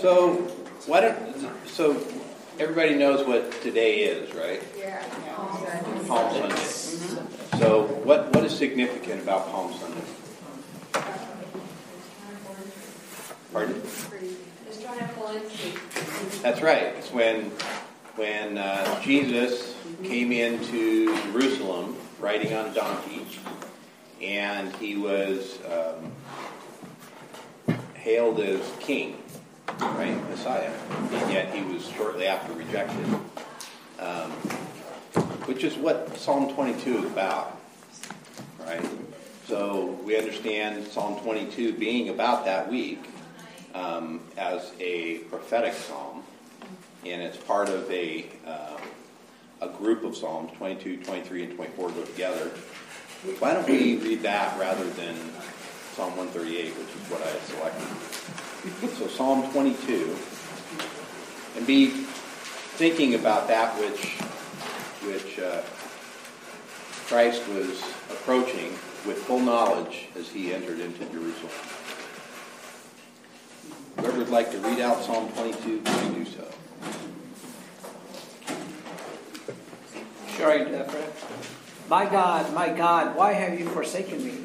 So why don't so everybody knows what today is, right? Yeah. Palm Sunday. So what what is significant about Palm Sunday? Pardon? Just trying to influence That's right. It's when when uh, Jesus came into Jerusalem riding on a donkey, and he was um, hailed as king, right, Messiah, and yet he was shortly after rejected, um, which is what Psalm 22 is about, right? So we understand Psalm 22 being about that week um, as a prophetic psalm, and it's part of a um, a group of psalms. 22, 23, and 24 go together. Why don't we read that rather than Psalm 138, which is what I selected? So Psalm 22, and be thinking about that which which uh, Christ was approaching with full knowledge as he entered into Jerusalem. Whoever would like to read out Psalm 22, please do so. That, Fred. My God, my God, why have you forsaken me?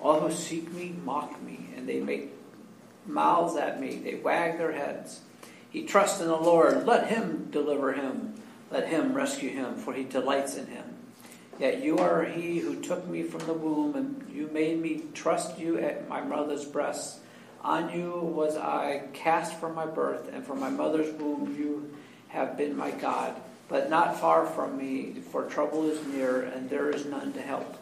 All who seek me mock me, and they make mouths at me. They wag their heads. He trusts in the Lord. Let him deliver him. Let him rescue him, for he delights in him. Yet you are he who took me from the womb, and you made me trust you at my mother's breast. On you was I cast from my birth, and from my mother's womb you have been my God. But not far from me, for trouble is near, and there is none to help.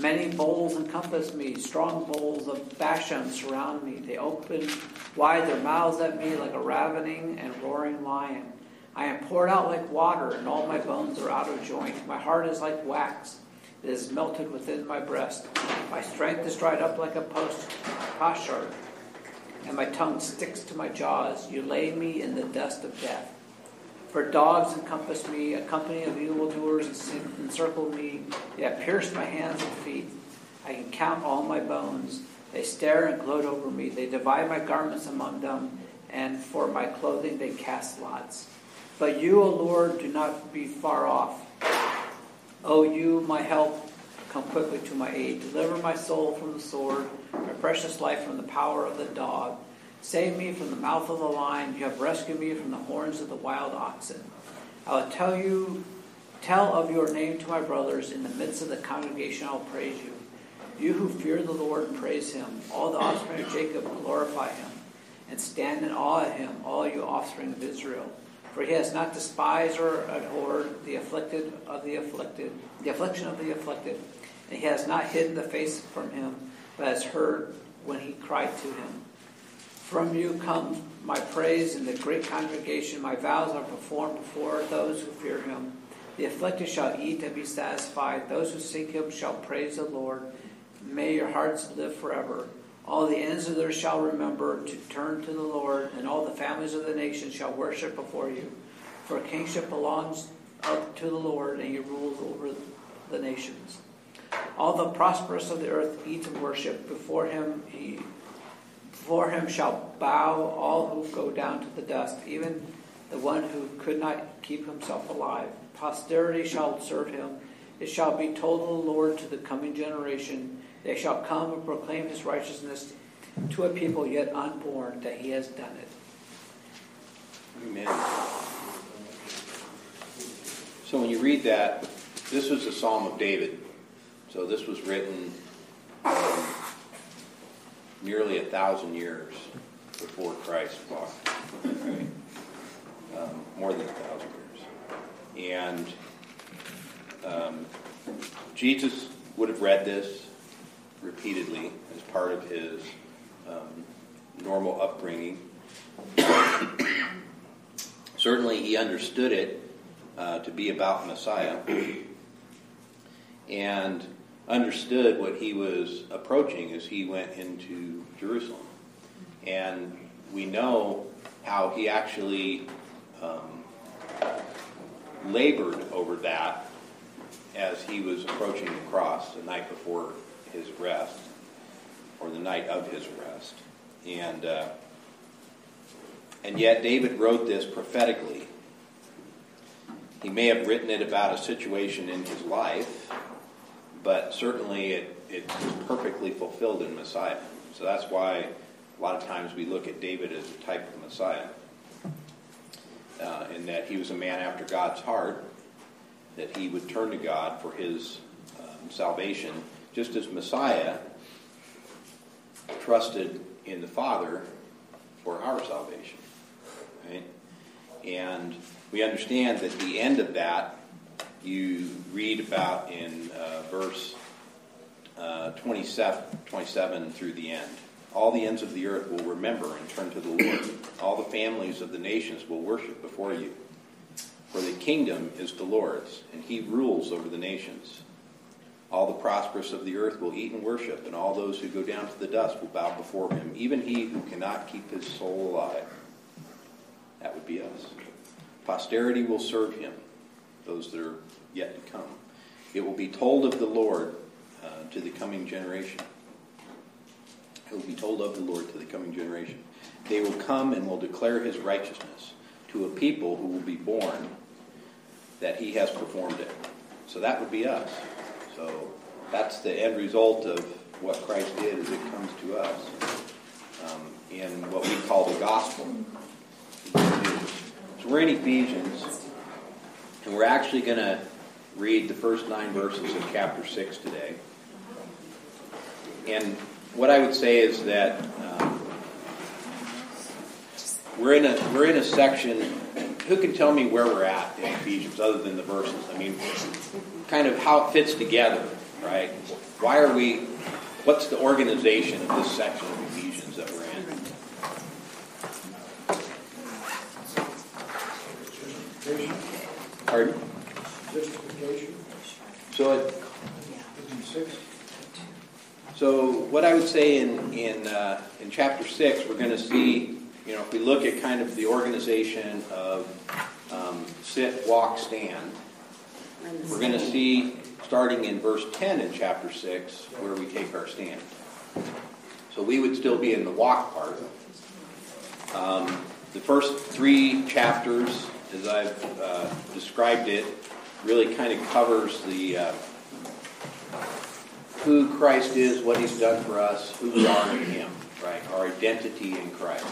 Many bowls encompass me, strong bowls of Bashan surround me. They open wide their mouths at me like a ravening and roaring lion. I am poured out like water, and all my bones are out of joint. My heart is like wax, it is melted within my breast. My strength is dried up like a post potsherd, and my tongue sticks to my jaws. You lay me in the dust of death. For dogs encompass me, a company of evildoers encircle me. They pierced my hands and feet. I can count all my bones. They stare and gloat over me. They divide my garments among them, and for my clothing they cast lots. But you, O Lord, do not be far off. O you, my help, come quickly to my aid. Deliver my soul from the sword, my precious life from the power of the dog. Save me from the mouth of the lion. You have rescued me from the horns of the wild oxen. I will tell you, tell of your name to my brothers. In the midst of the congregation, I will praise you. You who fear the Lord, praise him. All the offspring of Jacob glorify him. And stand in awe of him, all you offspring of Israel. For he has not despised or abhorred the afflicted of the afflicted, the affliction of the afflicted. And he has not hidden the face from him, but has heard when he cried to him. From you comes my praise in the great congregation. My vows are performed before those who fear him. The afflicted shall eat and be satisfied. Those who seek him shall praise the Lord. May your hearts live forever. All the ends of the earth shall remember to turn to the Lord, and all the families of the nations shall worship before you. For kingship belongs up to the Lord, and he rules over the nations. All the prosperous of the earth eat and worship before him. He before him shall bow all who go down to the dust, even the one who could not keep himself alive. Posterity shall serve him. It shall be told of the Lord to the coming generation. They shall come and proclaim his righteousness to a people yet unborn, that he has done it. Amen. So when you read that, this was a Psalm of David. So this was written um, nearly a thousand years before Christ walked. Um, more than a thousand years. And um, Jesus would have read this repeatedly as part of his um, normal upbringing. Certainly, he understood it uh, to be about Messiah and understood what he was approaching as he went into Jerusalem. And we know how he actually um, labored over that as he was approaching the cross the night before his arrest, or the night of his arrest. And, uh, and yet, David wrote this prophetically. He may have written it about a situation in his life, but certainly it, it was perfectly fulfilled in Messiah. So that's why a lot of times we look at David as a type of Messiah. Uh, in that he was a man after God's heart, that he would turn to God for his um, salvation, just as Messiah trusted in the Father for our salvation. Right? And we understand that the end of that you read about in uh, verse uh, 27, 27 through the end. All the ends of the earth will remember and turn to the Lord. All the families of the nations will worship before you. For the kingdom is the Lord's, and he rules over the nations. All the prosperous of the earth will eat and worship, and all those who go down to the dust will bow before him, even he who cannot keep his soul alive. That would be us. Posterity will serve him, those that are yet to come. It will be told of the Lord uh, to the coming generation. It will be told of the Lord to the coming generation. They will come and will declare his righteousness to a people who will be born that he has performed it. So that would be us. So that's the end result of what Christ did as it comes to us um, in what we call the gospel. So we're in Ephesians, and we're actually going to read the first nine verses of chapter 6 today. And what I would say is that um, we're in a we're in a section. Who can tell me where we're at in Ephesians, other than the verses? I mean, kind of how it fits together, right? Why are we? What's the organization of this section of Ephesians that we're in? Pardon? Justification, So it, isn't six? So what I would say in in uh, in chapter six, we're going to see, you know, if we look at kind of the organization of um, sit, walk, stand, we're going to see starting in verse ten in chapter six where we take our stand. So we would still be in the walk part. Um, the first three chapters, as I've uh, described it, really kind of covers the uh, who Christ is, what He's done for us, who we are in Him, right? Our identity in Christ.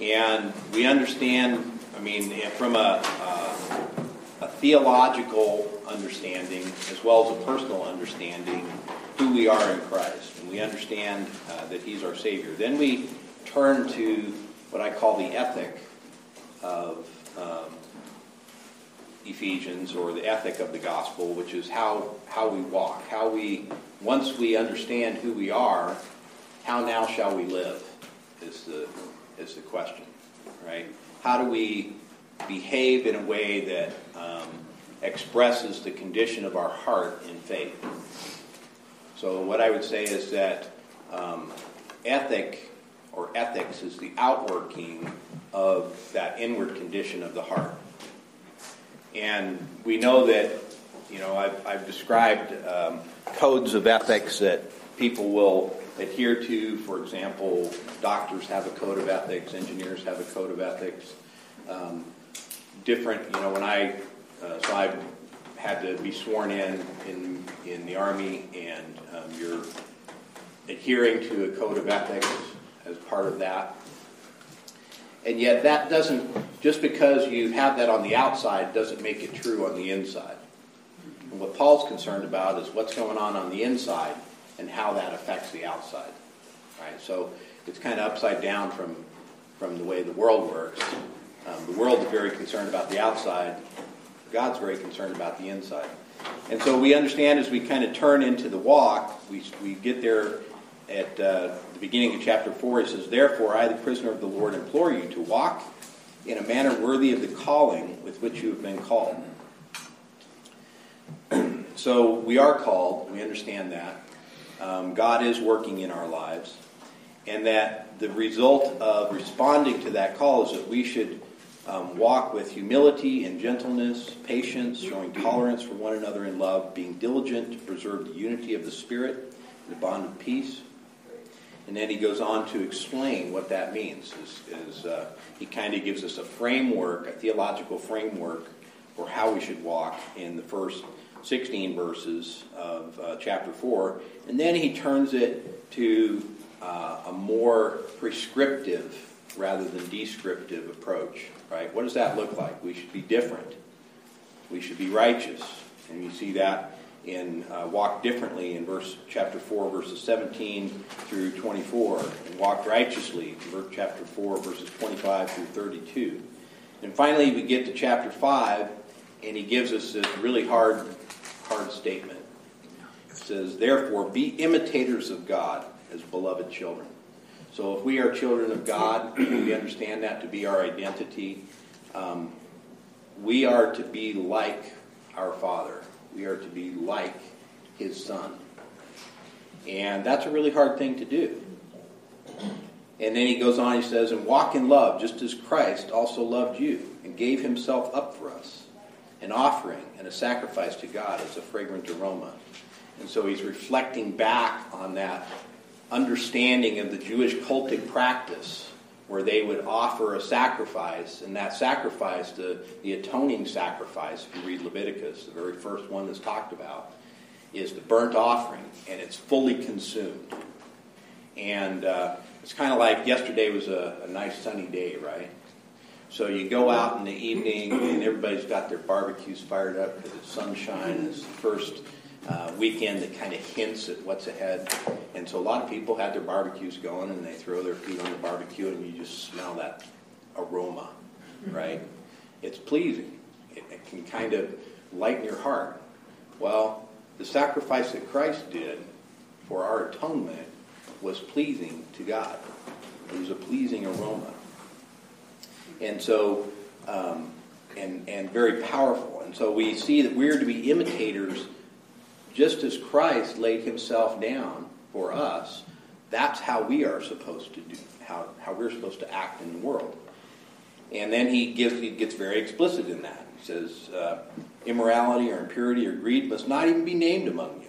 And we understand, I mean, from a, a, a theological understanding as well as a personal understanding, who we are in Christ. And we understand uh, that He's our Savior. Then we turn to what I call the ethic of um, Ephesians or the ethic of the gospel, which is how, how we walk, how we, once we understand who we are, how now shall we live is the, is the question, right? How do we behave in a way that um, expresses the condition of our heart in faith? So, what I would say is that um, ethic or ethics is the outworking of that inward condition of the heart. And we know that, you know, I've, I've described um, codes of ethics that people will adhere to. For example, doctors have a code of ethics, engineers have a code of ethics. Um, different, you know, when I, uh, so I had to be sworn in in, in the Army, and um, you're adhering to a code of ethics as part of that. And yet, that doesn't, just because you have that on the outside, doesn't make it true on the inside. And what Paul's concerned about is what's going on on the inside and how that affects the outside. Right? So it's kind of upside down from, from the way the world works. Um, the world is very concerned about the outside. God's very concerned about the inside. And so we understand as we kind of turn into the walk, we, we get there at uh, beginning of chapter 4, he says, Therefore, I, the prisoner of the Lord, implore you to walk in a manner worthy of the calling with which you have been called. so we are called, we understand that. Um, God is working in our lives, and that the result of responding to that call is that we should um, walk with humility and gentleness, patience, showing tolerance for one another in love, being diligent to preserve the unity of the Spirit, the bond of peace. And then he goes on to explain what that means. Is, is uh, he kind of gives us a framework, a theological framework for how we should walk in the first 16 verses of uh, chapter 4. And then he turns it to uh, a more prescriptive rather than descriptive approach. Right? What does that look like? We should be different. We should be righteous. And you see that in uh, walk differently in verse chapter 4 verses 17 through 24 and walk righteously in verse chapter 4 verses 25 through 32 and finally we get to chapter 5 and he gives us this really hard hard statement. It says therefore be imitators of god as beloved children. So if we are children of god we understand that to be our identity um, we are to be like our father we are to be like his son. And that's a really hard thing to do. And then he goes on, he says, and walk in love, just as Christ also loved you and gave himself up for us, an offering and a sacrifice to God as a fragrant aroma. And so he's reflecting back on that understanding of the Jewish cultic practice where they would offer a sacrifice, and that sacrifice, the, the atoning sacrifice, if you read Leviticus, the very first one that's talked about, is the burnt offering, and it's fully consumed. And uh, it's kind of like yesterday was a, a nice sunny day, right? So you go out in the evening, and everybody's got their barbecues fired up because it's sunshine. It's the first uh, weekend that kind of hints at what's ahead. And so a lot of people had their barbecues going and they throw their feet on the barbecue and you just smell that aroma, right? It's pleasing. It, it can kind of lighten your heart. Well, the sacrifice that Christ did for our atonement was pleasing to God. It was a pleasing aroma. And so, um, and, and very powerful. And so we see that we're to be imitators just as Christ laid himself down for us, that's how we are supposed to do, how, how we're supposed to act in the world. And then he, gives, he gets very explicit in that. He says, uh, immorality or impurity or greed must not even be named among you.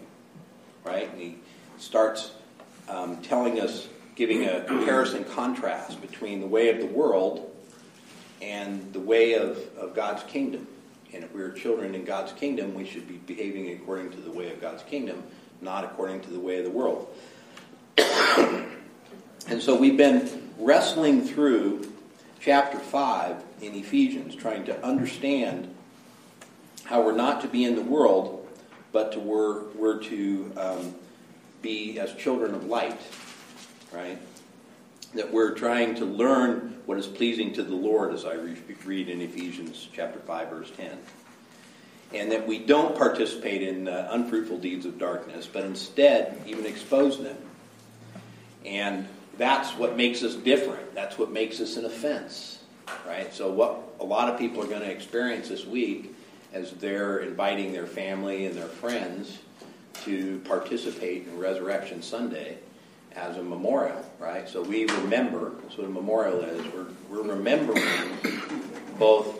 Right? And he starts um, telling us, giving a comparison contrast between the way of the world and the way of, of God's kingdom. And if we're children in God's kingdom, we should be behaving according to the way of God's kingdom, not according to the way of the world. and so we've been wrestling through chapter 5 in Ephesians, trying to understand how we're not to be in the world, but to we're, we're to um, be as children of light, right? That we're trying to learn what is pleasing to the Lord, as I read in Ephesians chapter 5, verse 10. And that we don't participate in uh, unfruitful deeds of darkness, but instead even expose them. And that's what makes us different. That's what makes us an offense, right? So, what a lot of people are going to experience this week as they're inviting their family and their friends to participate in Resurrection Sunday as a memorial, right? So we remember, that's what a memorial is. We're, we're remembering both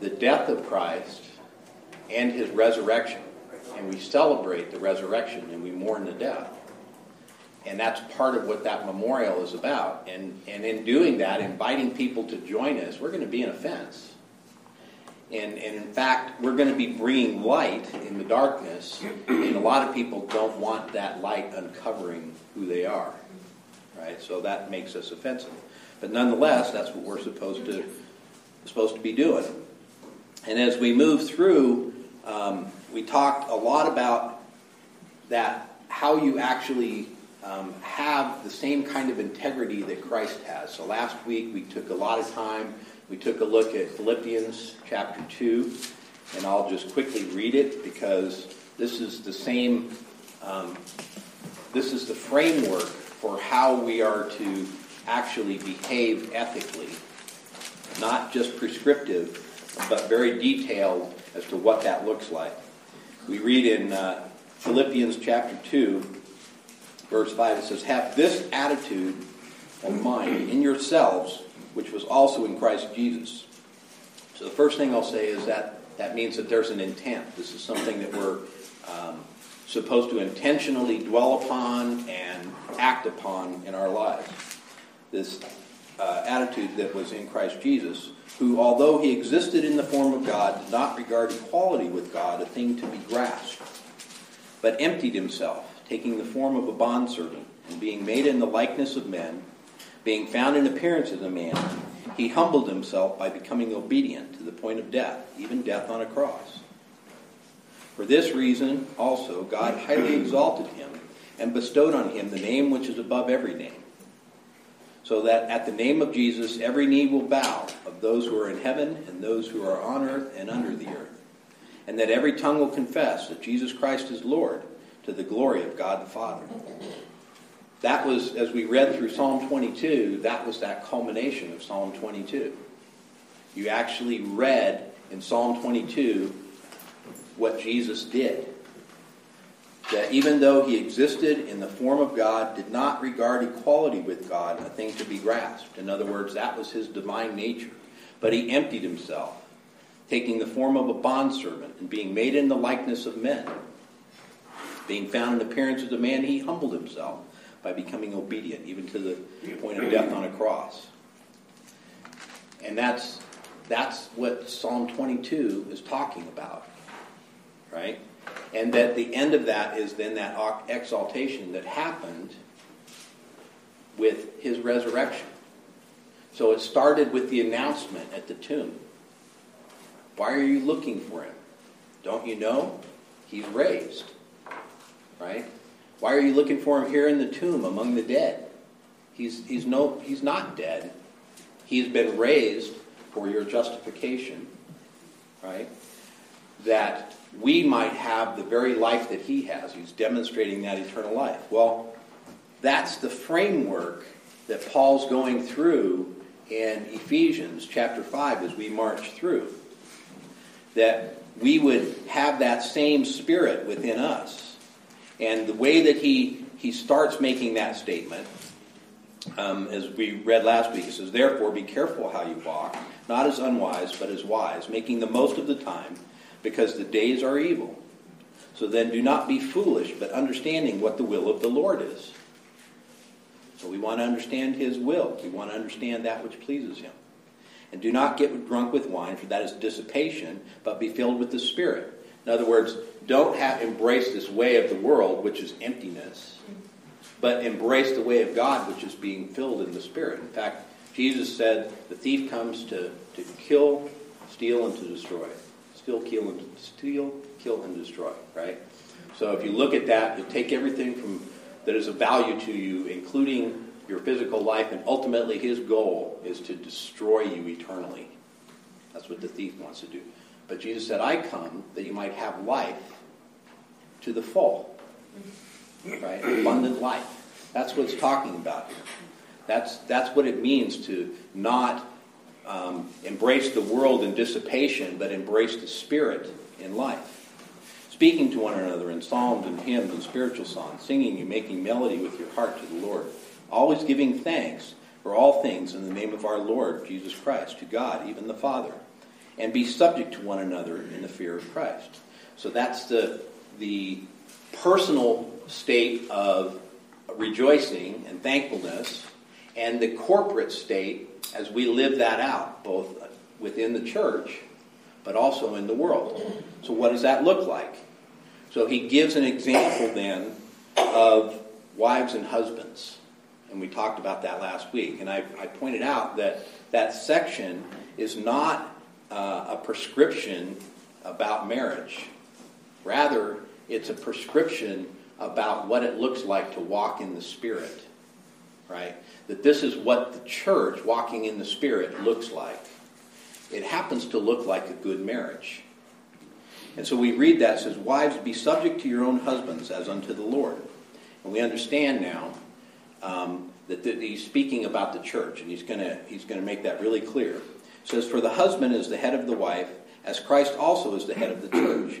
the death of Christ and his resurrection. And we celebrate the resurrection and we mourn the death. And that's part of what that memorial is about. And, and in doing that, inviting people to join us, we're going to be an offense. And, and in fact, we're going to be bringing light in the darkness. And a lot of people don't want that light uncovering who they are. Right? So that makes us offensive. But nonetheless, that's what we're supposed to supposed to be doing. And as we move through, um, we talked a lot about that how you actually um, have the same kind of integrity that Christ has. So last week we took a lot of time. We took a look at Philippians chapter 2, and I'll just quickly read it because this is the same, um, this is the framework for how we are to actually behave ethically. Not just prescriptive, but very detailed as to what that looks like. We read in uh, Philippians chapter 2, verse 5, it says, Have this attitude of mind in yourselves, which was also in Christ Jesus. So the first thing I'll say is that that means that there's an intent. This is something that we're um, supposed to intentionally dwell upon and act upon in our lives. This uh, attitude that was in Christ Jesus, who, although he existed in the form of God, did not regard equality with God a thing to be grasped, but emptied himself, taking the form of a bondservant, and being made in the likeness of men, being found in appearance as a man, he humbled himself by becoming obedient to the point of death, even death on a cross. For this reason also God highly exalted him and bestowed on him the name which is above every name, so that at the name of Jesus every knee will bow of those who are in heaven and those who are on earth and under the earth, and that every tongue will confess that Jesus Christ is Lord to the glory of God the Father. That was, as we read through Psalm 22, that was that culmination of Psalm 22. You actually read in Psalm 22 what Jesus did. That even though he existed in the form of God, did not regard equality with God a thing to be grasped. In other words, that was his divine nature. But he emptied himself, taking the form of a bondservant and being made in the likeness of men. Being found in appearance as a man, he humbled himself by becoming obedient, even to the point of death on a cross. And that's, that's what Psalm 22 is talking about right? And that the end of that is then that exaltation that happened with his resurrection. So it started with the announcement at the tomb. Why are you looking for him? Don't you know? He's raised. Right? Why are you looking for him here in the tomb among the dead? He's, he's, no, he's not dead. He's been raised for your justification. Right? That we might have the very life that he has. He's demonstrating that eternal life. Well, that's the framework that Paul's going through in Ephesians chapter 5 as we march through. That we would have that same spirit within us. And the way that he, he starts making that statement, um, as we read last week, he says, Therefore, be careful how you walk, not as unwise, but as wise, making the most of the time because the days are evil. So then do not be foolish, but understanding what the will of the Lord is. So we want to understand his will. We want to understand that which pleases him. And do not get drunk with wine, for that is dissipation, but be filled with the Spirit. In other words, don't have, embrace this way of the world, which is emptiness, but embrace the way of God, which is being filled in the Spirit. In fact, Jesus said, the thief comes to, to kill, steal, and to destroy steal, kill, and steal, kill, and destroy. Right. So if you look at that, you take everything from that is of value to you, including your physical life, and ultimately his goal is to destroy you eternally. That's what the thief wants to do. But Jesus said, I come that you might have life to the full. Right? Abundant life. That's what it's talking about here. That's, that's what it means to not um, embrace the world in dissipation, but embrace the Spirit in life. Speaking to one another in psalms and hymns and spiritual songs, singing and making melody with your heart to the Lord, always giving thanks for all things in the name of our Lord Jesus Christ, to God, even the Father, and be subject to one another in the fear of Christ. So that's the, the personal state of rejoicing and thankfulness, and the corporate state as we live that out, both within the church, but also in the world. So, what does that look like? So, he gives an example then of wives and husbands. And we talked about that last week. And I, I pointed out that that section is not uh, a prescription about marriage. Rather, it's a prescription about what it looks like to walk in the Spirit. Right? that this is what the church walking in the Spirit looks like. It happens to look like a good marriage. And so we read that says, Wives, be subject to your own husbands as unto the Lord. And we understand now um, that, that he's speaking about the church, and he's going he's going to make that really clear. It says, "For the husband is the head of the wife, as Christ also is the head of the church,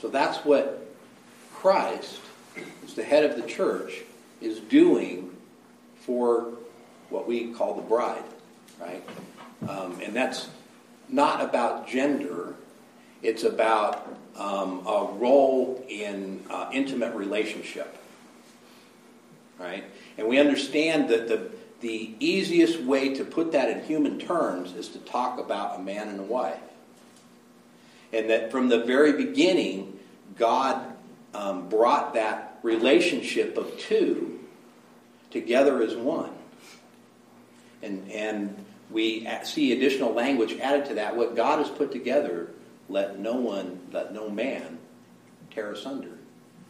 So that's what Christ, as the head of the church, is doing for what we call the bride, right? Um, and that's not about gender, it's about um, a role in uh, intimate relationship, right? And we understand that the, the easiest way to put that in human terms is to talk about a man and a wife. And that from the very beginning, God um, brought that relationship of two together as one. And, and we see additional language added to that. What God has put together, let no one, let no man tear asunder.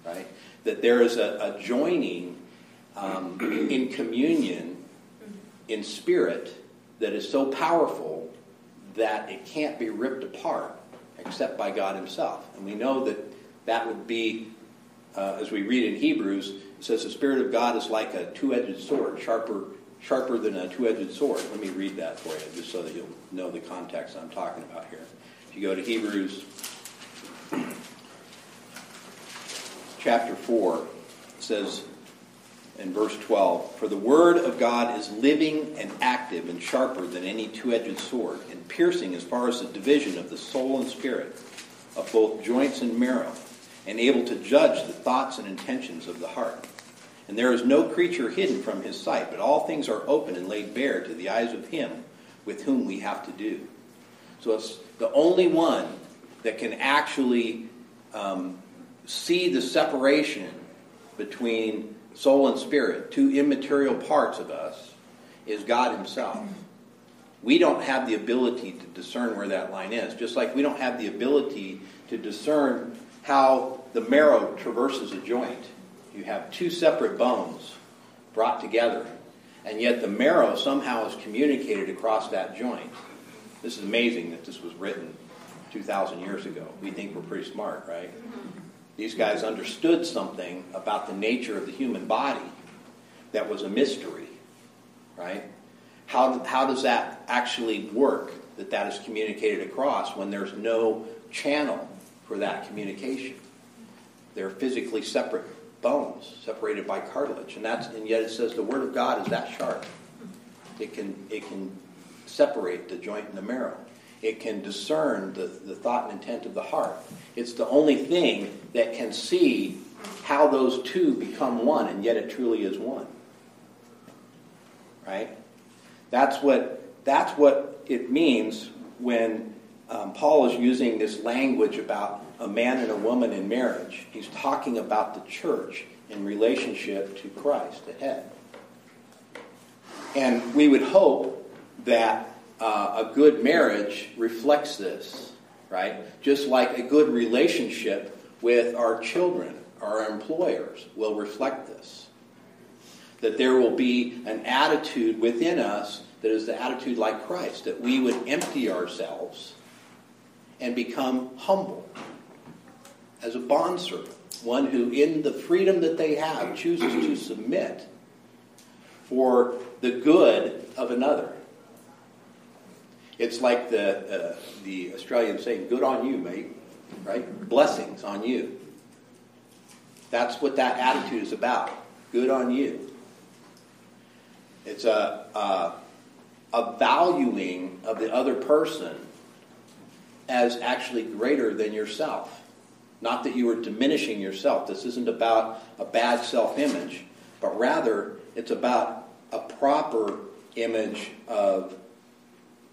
Right? That there is a, a joining um, in communion, in spirit, that is so powerful that it can't be ripped apart except by God Himself. And we know that that would be, uh, as we read in Hebrews, it says the Spirit of God is like a two edged sword, sharper sharper than a two-edged sword. Let me read that for you, just so that you'll know the context I'm talking about here. If you go to Hebrews chapter 4, it says in verse 12, For the word of God is living and active and sharper than any two-edged sword, and piercing as far as the division of the soul and spirit, of both joints and marrow, and able to judge the thoughts and intentions of the heart. And there is no creature hidden from his sight, but all things are open and laid bare to the eyes of him with whom we have to do. So it's the only one that can actually um, see the separation between soul and spirit, two immaterial parts of us, is God Himself. We don't have the ability to discern where that line is, just like we don't have the ability to discern how the marrow traverses a joint you have two separate bones brought together, and yet the marrow somehow is communicated across that joint. This is amazing that this was written 2,000 years ago. We think we're pretty smart, right? These guys understood something about the nature of the human body that was a mystery, right? How, how does that actually work, that that is communicated across when there's no channel for that communication? They're physically separate bones separated by cartilage. And that's and yet it says the word of God is that sharp. It can it can separate the joint and the marrow. It can discern the, the thought and intent of the heart. It's the only thing that can see how those two become one, and yet it truly is one. Right? That's what that's what it means when um, Paul is using this language about a man and a woman in marriage. He's talking about the church in relationship to Christ, the head. And we would hope that uh, a good marriage reflects this, right? Just like a good relationship with our children, our employers, will reflect this. That there will be an attitude within us that is the attitude like Christ, that we would empty ourselves and become humble as a bondservant, one who, in the freedom that they have, chooses to submit for the good of another. It's like the, uh, the Australian saying, good on you, mate, right? Blessings on you. That's what that attitude is about. Good on you. It's a, a, a valuing of the other person as actually greater than yourself. Not that you are diminishing yourself. This isn't about a bad self image, but rather it's about a proper image of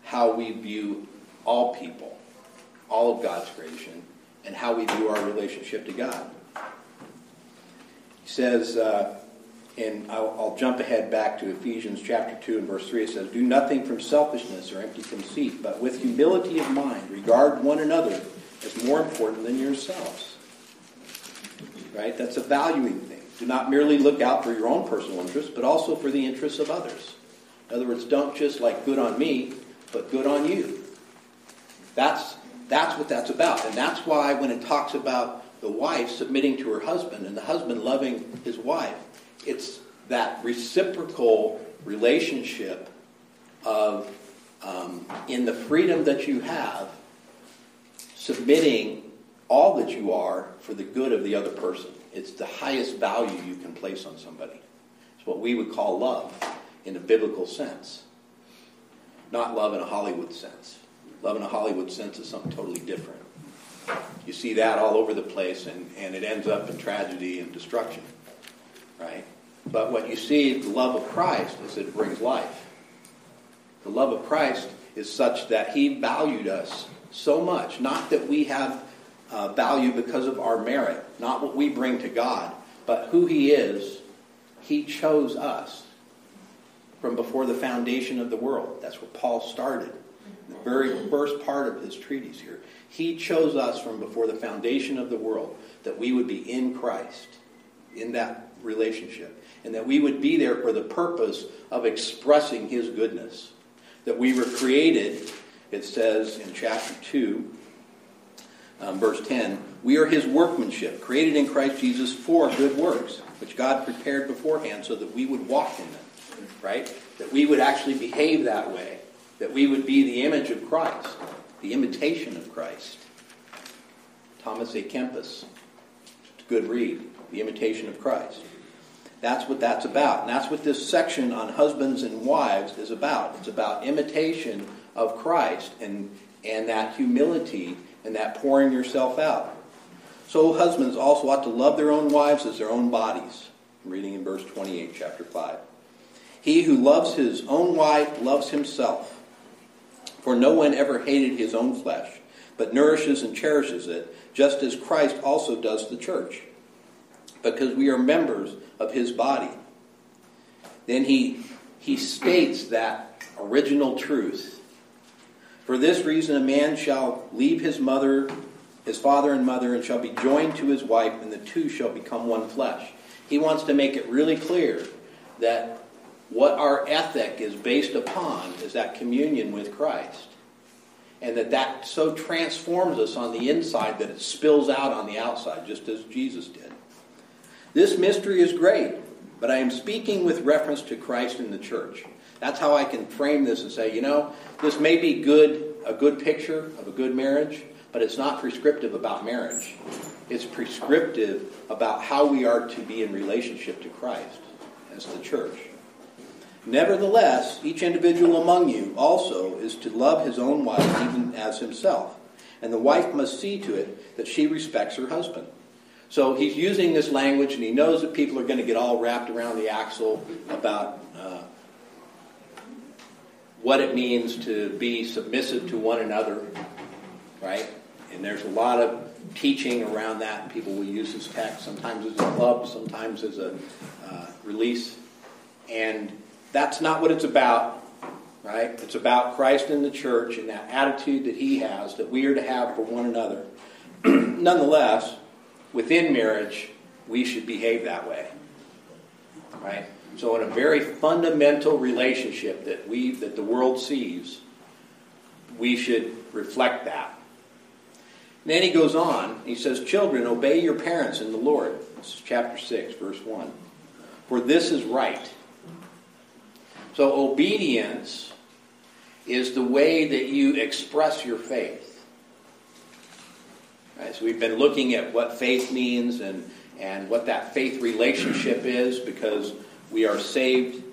how we view all people, all of God's creation, and how we view our relationship to God. He says, uh, and I'll, I'll jump ahead back to Ephesians chapter 2 and verse 3. It says, Do nothing from selfishness or empty conceit, but with humility of mind, regard one another as more important than yourselves. Right? That's a valuing thing. Do not merely look out for your own personal interests, but also for the interests of others. In other words, don't just like good on me, but good on you. That's, that's what that's about. And that's why when it talks about the wife submitting to her husband and the husband loving his wife, it's that reciprocal relationship of, um, in the freedom that you have, submitting all that you are for the good of the other person. It's the highest value you can place on somebody. It's what we would call love in a biblical sense, not love in a Hollywood sense. Love in a Hollywood sense is something totally different. You see that all over the place, and, and it ends up in tragedy and destruction, right? But what you see, the love of Christ, is it brings life. The love of Christ is such that He valued us so much, not that we have uh, value because of our merit, not what we bring to God, but who He is. He chose us from before the foundation of the world. That's where Paul started. The very first part of his treatise here. He chose us from before the foundation of the world that we would be in Christ, in that relationship, and that we would be there for the purpose of expressing his goodness. That we were created, it says in chapter 2, um, verse 10, we are his workmanship, created in Christ Jesus for good works, which God prepared beforehand so that we would walk in them, right? That we would actually behave that way, that we would be the image of Christ, the imitation of Christ. Thomas à Kempis, good read, The Imitation of Christ. That's what that's about. And that's what this section on husbands and wives is about. It's about imitation of Christ and, and that humility and that pouring yourself out. So husbands also ought to love their own wives as their own bodies. I'm reading in verse 28, chapter 5. He who loves his own wife loves himself. For no one ever hated his own flesh, but nourishes and cherishes it, just as Christ also does the church, because we are members of his body. Then he, he states that original truth. For this reason, a man shall leave his mother, his father and mother, and shall be joined to his wife, and the two shall become one flesh. He wants to make it really clear that what our ethic is based upon is that communion with Christ. And that that so transforms us on the inside that it spills out on the outside, just as Jesus did. This mystery is great, but I am speaking with reference to Christ and the church. That's how I can frame this and say, you know, this may be good, a good picture of a good marriage, but it's not prescriptive about marriage. It's prescriptive about how we are to be in relationship to Christ as the church. Nevertheless, each individual among you also is to love his own wife even as himself. And the wife must see to it that she respects her husband. So he's using this language, and he knows that people are going to get all wrapped around the axle about what it means to be submissive to one another, right? And there's a lot of teaching around that. People will use this text sometimes as a club, sometimes as a uh, release. And that's not what it's about, right? It's about Christ and the church and that attitude that he has that we are to have for one another. Nonetheless, within marriage, we should behave that way, right? So, in a very fundamental relationship that we that the world sees, we should reflect that. And then he goes on. He says, "Children, obey your parents in the Lord." This is chapter six, verse one. For this is right. So, obedience is the way that you express your faith. Right, so, we've been looking at what faith means and, and what that faith relationship is because we are saved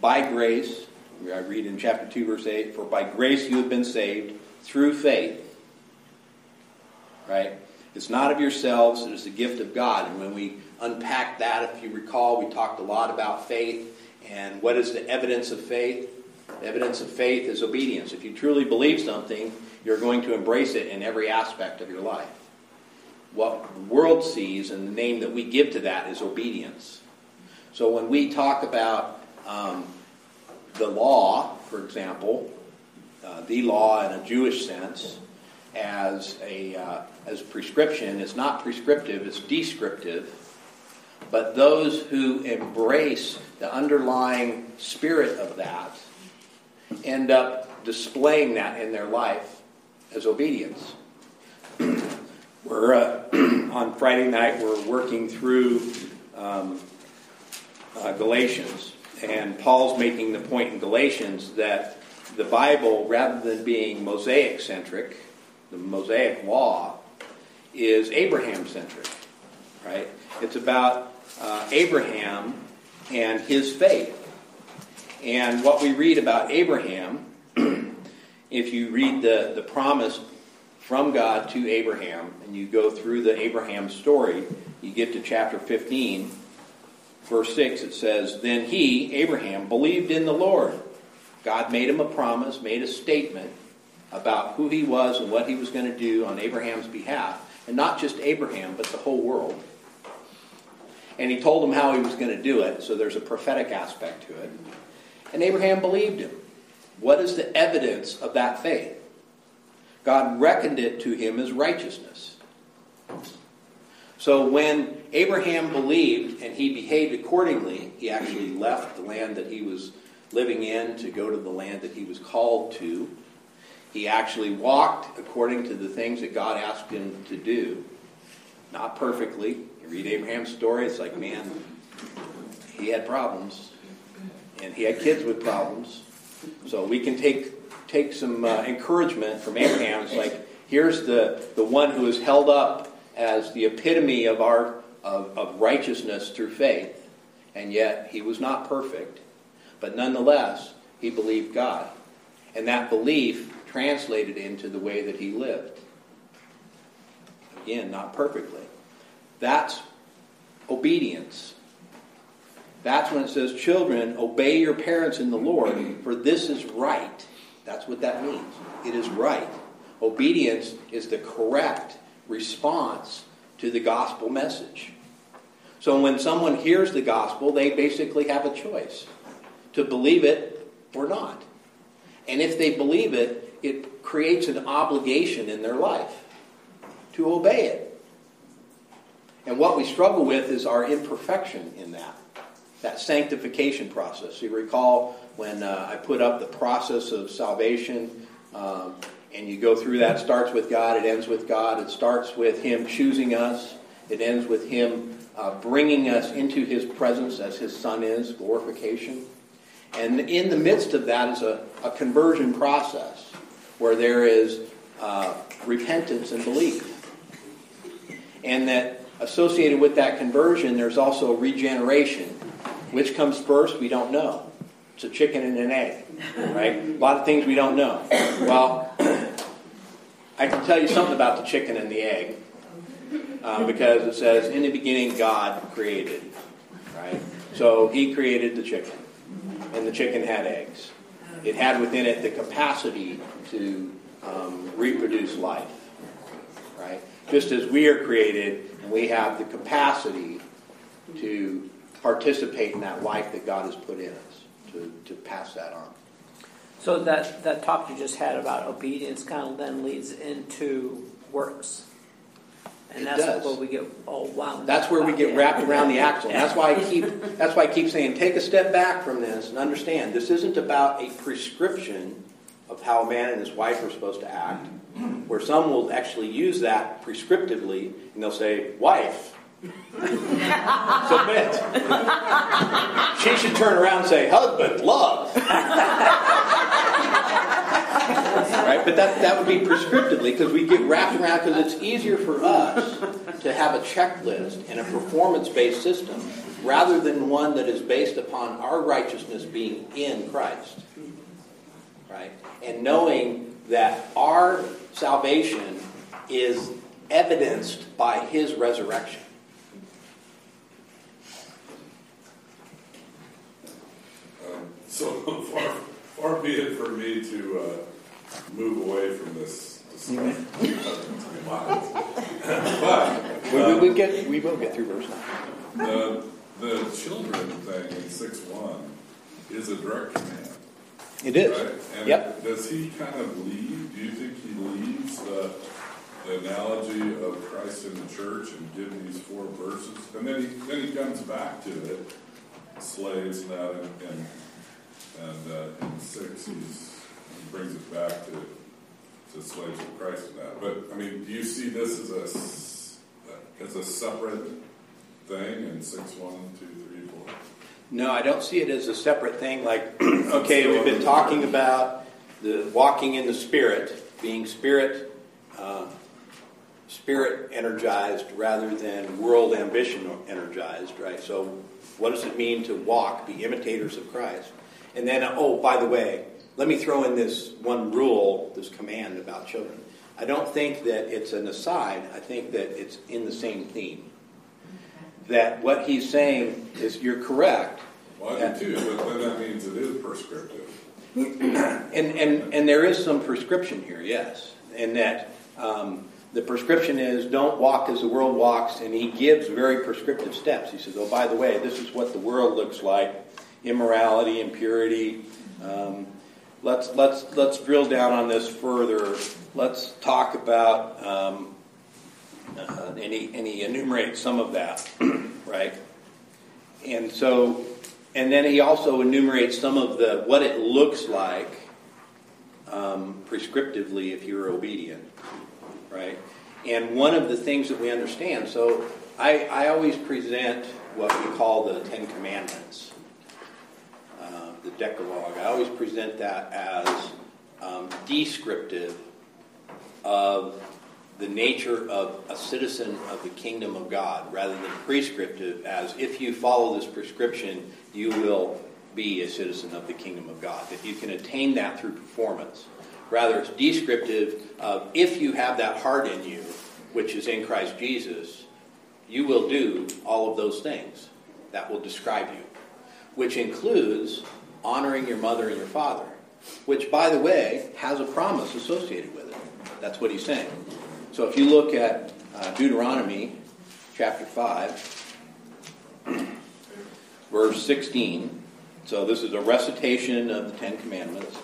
by grace. I read in chapter 2, verse 8 For by grace you have been saved through faith. Right? It's not of yourselves, it is the gift of God. And when we unpack that, if you recall, we talked a lot about faith and what is the evidence of faith? The evidence of faith is obedience. If you truly believe something, you're going to embrace it in every aspect of your life. What the world sees and the name that we give to that is obedience. So when we talk about um, the law, for example, uh, the law in a Jewish sense, as a uh, as prescription, it's not prescriptive; it's descriptive. But those who embrace the underlying spirit of that end up displaying that in their life as obedience. we're uh, on Friday night. We're working through um, uh, Galatians, and Paul's making the point in Galatians that the Bible, rather than being Mosaic centric, the Mosaic law, is Abraham centric. Right? It's about uh, Abraham and his faith. And what we read about Abraham, if you read the, the promise from God to Abraham, and you go through the Abraham story, you get to chapter 15, verse 6, it says, Then he, Abraham, believed in the Lord. God made him a promise, made a statement about who he was and what he was going to do on Abraham's behalf. And not just Abraham, but the whole world. And he told him how he was going to do it, so there's a prophetic aspect to it. And Abraham believed him. What is the evidence of that faith? God reckoned it to him as righteousness. So when Abraham believed and he behaved accordingly, he actually left the land that he was living in to go to the land that he was called to. He actually walked according to the things that God asked him to do. Not perfectly. You read Abraham's story, it's like, man, he had problems. And he had kids with problems. So we can take take some uh, encouragement from Abraham. It's like, here's the, the one who is held up as the epitome of our of, of righteousness through faith. And yet he was not perfect. But nonetheless, he believed God. And that belief translated into the way that he lived. Again, not perfectly. That's obedience. That's when it says, Children, obey your parents in the Lord, for this is right. That's what that means. It is right. Obedience is the correct response to the gospel message. So when someone hears the gospel, they basically have a choice to believe it or not. And if they believe it, it creates an obligation in their life to obey it. And what we struggle with is our imperfection in that, that sanctification process. You recall when uh, I put up the process of salvation, um, and you go through that, It starts with God, it ends with God, it starts with Him choosing us, it ends with Him uh, bringing us into His presence as His Son is, glorification. And in the midst of that is a, a conversion process where there is uh, repentance and belief. And that associated with that conversion, there's also regeneration. Which comes first, we don't know. It's a chicken and an egg, right? A lot of things we don't know. Well, I can tell you something about the chicken and the egg uh, because it says, in the beginning, God created, right? So he created the chicken, and the chicken had eggs. It had within it the capacity to um, reproduce life, right? Just as we are created and we have the capacity to participate in that life that God has put in us, to, to pass that on. So that, that talk you just had about obedience kind of then leads into works. And It that's does. where we get all wound. That's where we get Yeah. wrapped around the axle. And that's why I keep that's why I keep saying take a step back from this and understand this isn't about a prescription of how a man and his wife are supposed to act, where some will actually use that prescriptively and they'll say, Wife, submit. she should turn around and say, Husband, love. right? But that, that would be prescriptively because we get wrapped around because it's easier for us to have a checklist and a performance based system rather than one that is based upon our righteousness being in Christ. Right? And knowing that our salvation is evidenced by his resurrection. Um, So far, far be it for me to uh, move away from this discussion. But We, we, we get, we will get through verse 9. the, the children thing in six one is a direct command. It is. Right? And Yep. does he kind of leave? Do you think he leaves the, the analogy of Christ in the church and giving these four verses, and then he then he comes back to it, slaves and that, and and, and uh, in six he's, he brings it back to to slaves of Christ and that. But I mean, do you see this as a as a separate thing in six one two three four? No, I don't see it as a separate thing. Like, okay, we've been talking about the walking in the spirit, being spirit, uh, spirit energized rather than world ambition energized, right? So, what does it mean to walk, be imitators of Christ? And then, oh, by the way, let me throw in this one rule, this command about children. I don't think that it's an aside. I think that it's in the same theme. That what he's saying is you're correct. Well, I do too, but then that means it is prescriptive. And, and, and there is some prescription here, yes. And that um, the prescription is don't walk as the world walks, and he gives very prescriptive steps. He says, oh, by the way, this is what the world looks like immorality, impurity. Um, let's, let's, let's drill down on this further. Let's talk about, um, uh, and, he, and he enumerates some of that, right? And so, and then he also enumerates some of the what it looks like um, prescriptively if you're obedient, right? And one of the things that we understand, so I, I always present what we call the Ten Commandments, the Decalogue. I always present that as um, descriptive of the nature of a citizen of the kingdom of God rather than prescriptive as if you follow this prescription, you will be a citizen of the kingdom of God. That you can attain that through performance. Rather, it's descriptive of if you have that heart in you, which is in Christ Jesus, you will do all of those things. That will describe you, which includes honoring your mother and your father, which, by the way, has a promise associated with it. That's what he's saying. So if you look at uh, Deuteronomy chapter 5, verse 16, so this is a recitation of the Ten Commandments.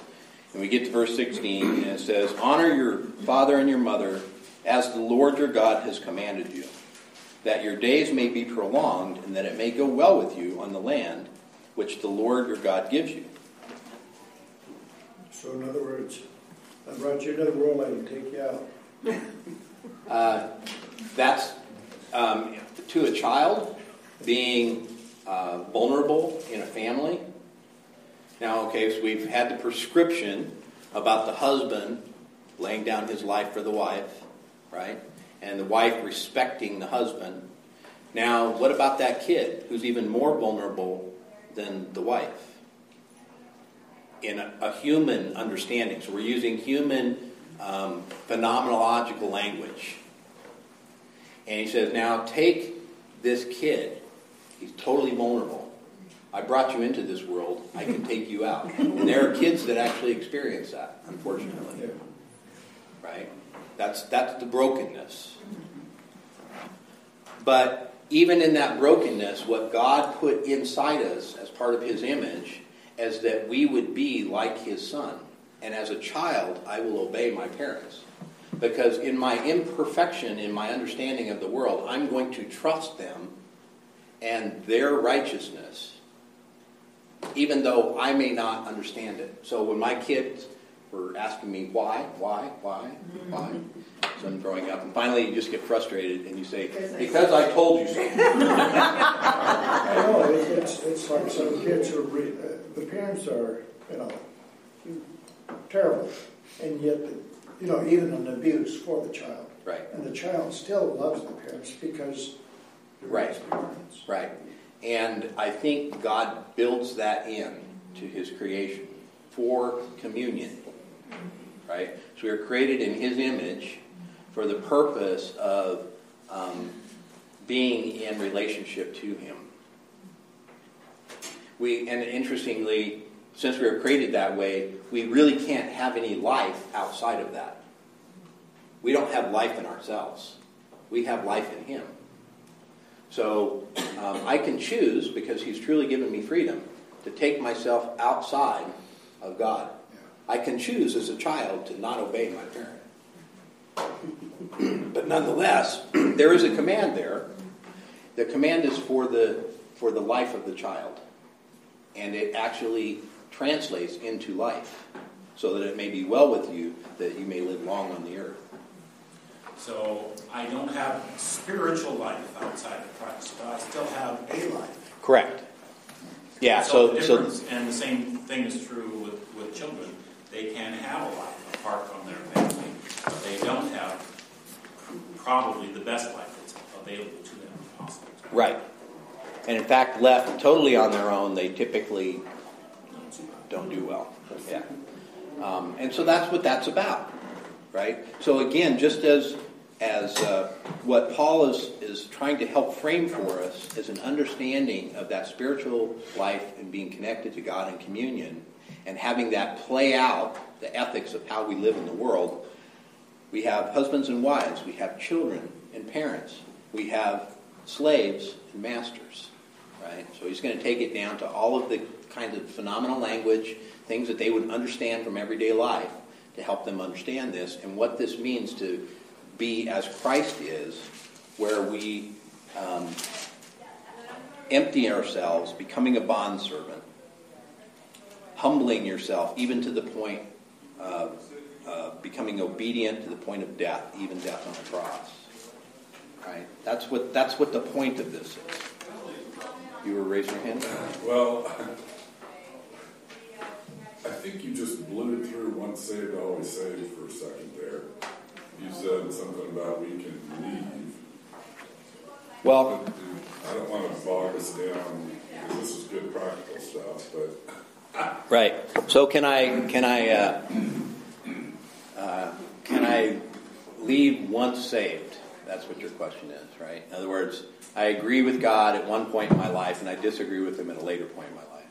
And we get to verse 16, and it says, Honor your father and your mother as the Lord your God has commanded you, that your days may be prolonged, and that it may go well with you on the land which the Lord your God gives you. So in other words, I brought you into the world, I can take you out. Uh, that's um, to a child being uh, vulnerable in a family. Now, okay, so we've had the prescription about the husband laying down his life for the wife, right? And the wife respecting the husband. Now, what about that kid who's even more vulnerable than the wife? In a, a human understanding. So we're using human um, phenomenological language. And he says, now take this kid. He's totally vulnerable. I brought you into this world. I can take you out. And there are kids that actually experience that, unfortunately. Right? That's, that's the brokenness. But even in that brokenness, what God put inside us as part of His image as that we would be like His Son. And as a child, I will obey my parents. Because in my imperfection, in my understanding of the world, I'm going to trust them and their righteousness, even though I may not understand it. So when my kids were asking me why, why, why, why, so I'm growing up, and finally you just get frustrated and you say, because I told you so. I know, it's, it's, it's like some kids who, re- uh, the parents are, you know, terrible, and yet, you know, even an abuse for the child. Right. And the child still loves the parents because they're Right. his parents. Right. And I think God builds that in to his creation for communion. Right? So we are created in his image for the purpose of um, being in relationship to him. We and interestingly, since we were created that way, we really can't have any life outside of that. We don't have life in ourselves. We have life in him. So um, I can choose, because He's truly given me freedom, to take myself outside of God. I can choose as a child to not obey my parent. but nonetheless, there is a command there. The command is for the, for the life of the child. And it actually translates into life, so that it may be well with you, that you may live long on the earth. So I don't have spiritual life outside of Christ, but I still have a life. Correct. Yeah, so, so, so and the same thing is true with, with children. They can have a life apart from their family, but they don't have probably the best life that's available to them possible. right. And in fact, left totally on their own, they typically don't do well. Yeah. Um, and so that's what that's about, right? So again, just as as uh, what Paul is is trying to help frame for us is an understanding of that spiritual life and being connected to God in communion, and having that play out the ethics of how we live in the world. We have husbands and wives, we have children and parents, we have slaves and masters, right? So he's going to take it down to all of the kinds of phenomenal language, things that they would understand from everyday life to help them understand this and what this means to be as Christ is, where we um, empty ourselves, becoming a bondservant, humbling yourself even to the point of uh, becoming obedient to the point of death, even death on the cross. Right? That's what that's what the point of this is. You were raising your hand. Well, I think you just blew it through once saved, always saved for a second there. You said something about we can leave. Well, I don't want to bog us down because this is good practical stuff, but right. So can I can I uh, uh, can I leave once saved? That's what your question is, right? In other words, I agree with God at one point in my life, and I disagree with Him at a later point in my life.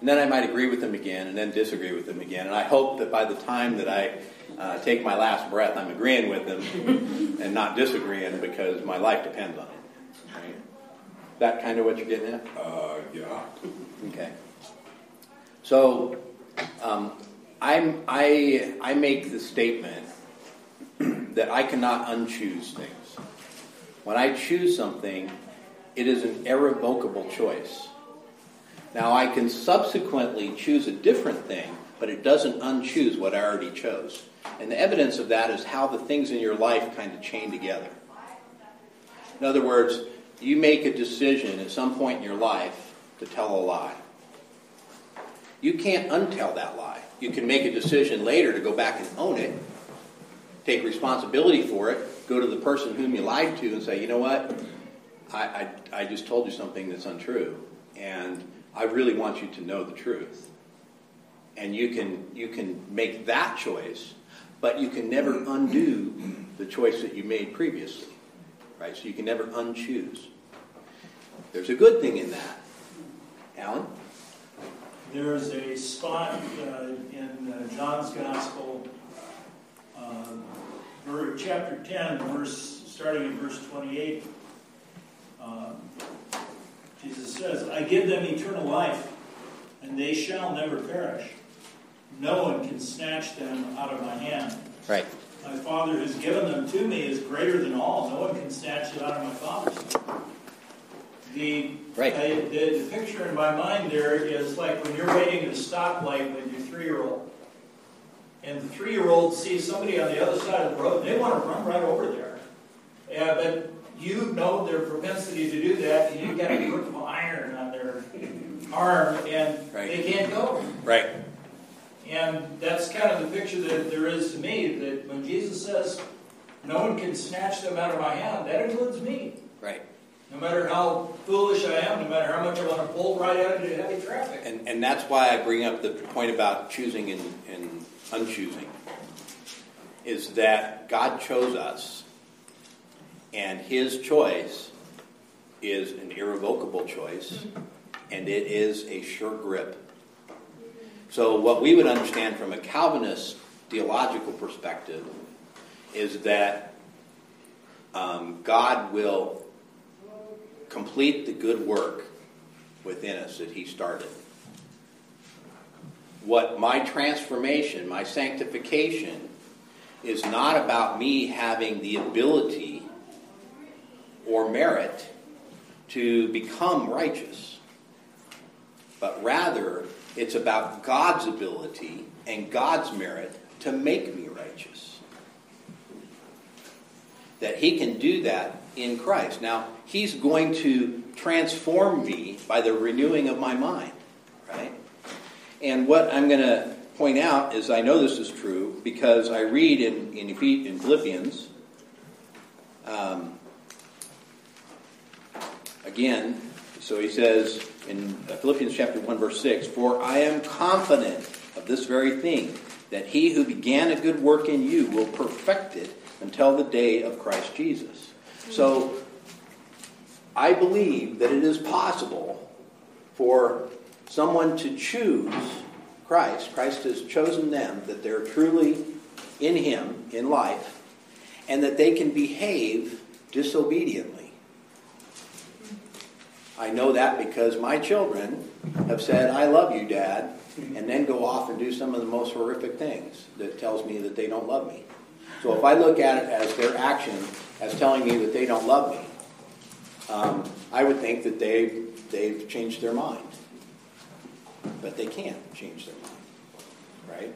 And then I might agree with Him again, and then disagree with Him again. And I hope that by the time that I uh, take my last breath, I'm agreeing with Him and not disagreeing because my life depends on it. Right? That kind of what you're getting at? uh, yeah. Okay. So, um, I, I make the statement that I cannot unchoose things. When I choose something, it is an irrevocable choice. Now, I can subsequently choose a different thing, but it doesn't unchoose what I already chose. And the evidence of that is how the things in your life kind of chain together. In other words, you make a decision at some point in your life to tell a lie. You can't untell that lie. You can make a decision later to go back and own it, take responsibility for it, go to the person whom you lied to and say, you know what, I, I, I just told you something that's untrue, and I really want you to know the truth. And you can, you can make that choice, but you can never undo the choice that you made previously. Right? So you can never unchoose. There's a good thing in that. Alan? There's a spot uh, in uh, John's Gospel, uh, chapter 10, verse, starting in verse 28. Um, Jesus says, I give them eternal life, and they shall never perish. No one can snatch them out of my hand. Right. My Father who's given them to me is greater than all. No one can snatch it out of my Father's. The, Right. I, the, the picture in my mind there is like when you're waiting at a stoplight with your three-year-old, and the three-year-old sees somebody on the other side of the road, and they want to run right over there. Yeah, but you know their propensity to do that, and you've got a grip of iron on their arm, and Right. they can't go. Right. And that's kind of the picture that there is to me, that when Jesus says, no one can snatch them out of my hand, that includes me. Right. No matter how foolish I am, no matter how much I want to pull right out into heavy traffic. And, and that's why I bring up the point about choosing and, and unchoosing. Is that God chose us, and His choice is an irrevocable choice, and it is a sure grip. So, what we would understand from a Calvinist theological perspective is that um, God will complete the good work within us that He started. What my transformation, my sanctification, is not about me having the ability or merit to become righteous, but rather it's about God's ability and God's merit to make me righteous. That He can do that in Christ. Now, He's going to transform me by the renewing of my mind, right? And what I'm going to point out is I know this is true because I read in, in, in Philippians, um, again, so he says in Philippians chapter 1, verse 6 For I am confident of this very thing, that he who began a good work in you will perfect it until the day of Christ Jesus. So I believe that it is possible for someone to choose Christ. Christ has chosen them, that they're truly in Him in life, and that they can behave disobediently. I know that because my children have said, I love you, Dad, and then go off and do some of the most horrific things that tells me that they don't love me. So if I look at it as their action as telling me that they don't love me, um, I would think that they they've changed their mind. But they can't change their mind, right?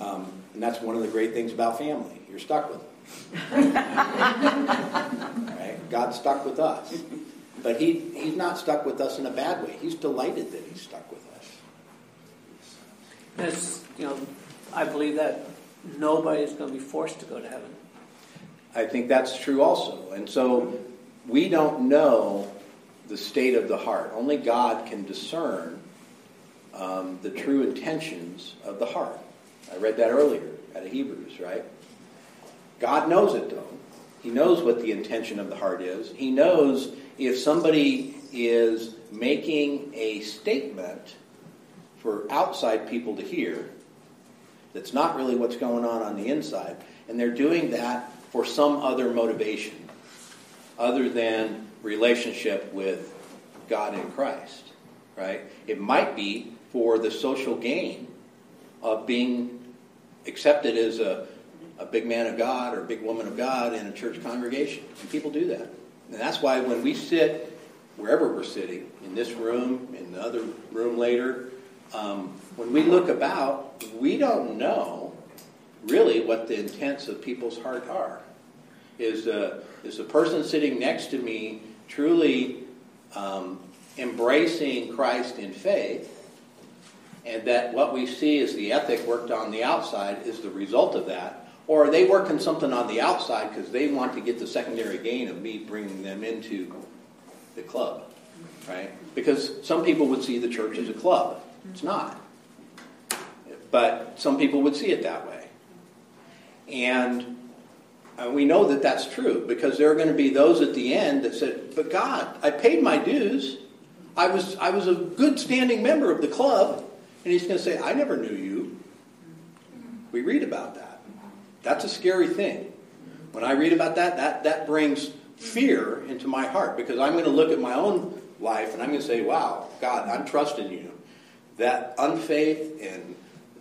Um, and that's one of the great things about family. You're stuck with them. right? God's stuck with us. But he, he's not stuck with us in a bad way. He's delighted that he's stuck with us. It's, you know, I believe that nobody is going to be forced to go to heaven. I think that's true also. And so we don't know the state of the heart. Only God can discern um, the true intentions of the heart. I read that earlier out of Hebrews, right? God knows it, though. He knows what the intention of the heart is. He knows if somebody is making a statement for outside people to hear that's not really what's going on on the inside, and they're doing that for some other motivation other than relationship with God in Christ, right? It might be for the social gain of being accepted as a, a big man of God or a big woman of God in a church congregation. And people do that. And that's why when we sit wherever we're sitting, in this room, in the other room later, um, when we look about, we don't know really what the intents of people's heart are. Is, uh, is the person sitting next to me truly um, embracing Christ in faith? And that what we see is the ethic worked on the outside is the result of that? Or are they working something on the outside because they want to get the secondary gain of me bringing them into the club? Right? Because some people would see the church as a club. It's not. But some people would see it that way. And uh, we know that that's true because there are going to be those at the end that said, But God, I paid my dues. I was, I was a good standing member of the club. And he's going to say, I never knew you. We read about that. That's a scary thing. When I read about that, that, that brings fear into my heart because I'm going to look at my own life and I'm going to say, wow, God, I'm trusting you. That unfaith and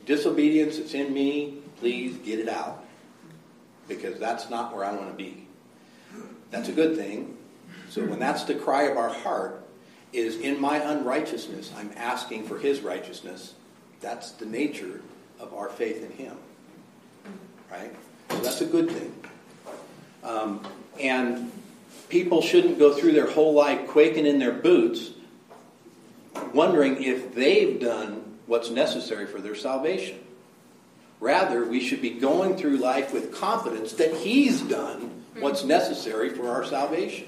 disobedience that's in me, please get it out because that's not where I want to be. That's a good thing. So when that's the cry of our heart, is in my unrighteousness, I'm asking for his righteousness. That's the nature of our faith in him. Right? So that's a good thing. Um, and people shouldn't go through their whole life quaking in their boots, wondering if they've done what's necessary for their salvation. Rather, we should be going through life with confidence that He's done what's mm-hmm. necessary for our salvation.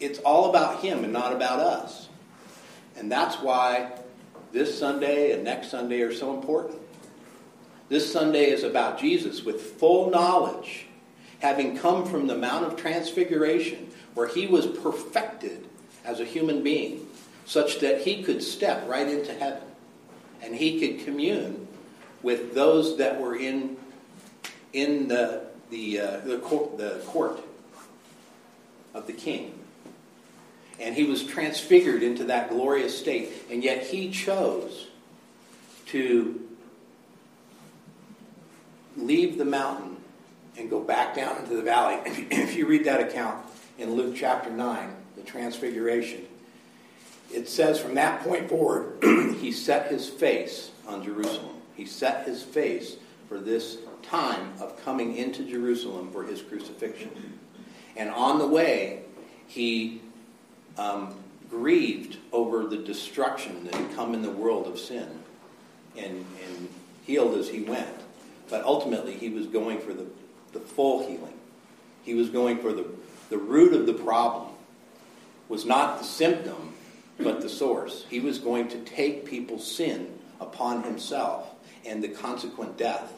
It's all about Him and not about us. And that's why this Sunday and next Sunday are so important. This Sunday is about Jesus with full knowledge, having come from the Mount of Transfiguration, where He was perfected as a human being, such that He could step right into heaven and He could commune with those that were in in the the uh, the, court, the court of the king. And he was transfigured into that glorious state. And yet he chose to leave the mountain and go back down into the valley. If you read that account in Luke chapter 9, the transfiguration, it says from that point forward, he set his face on Jerusalem. He set his face for this time of coming into Jerusalem for his crucifixion. And on the way, he um, grieved over the destruction that had come in the world of sin and, and healed as he went. But ultimately, he was going for the, the full healing. He was going for the, the root of the problem, was not the symptom, but the source. He was going to take people's sin upon himself and the consequent death.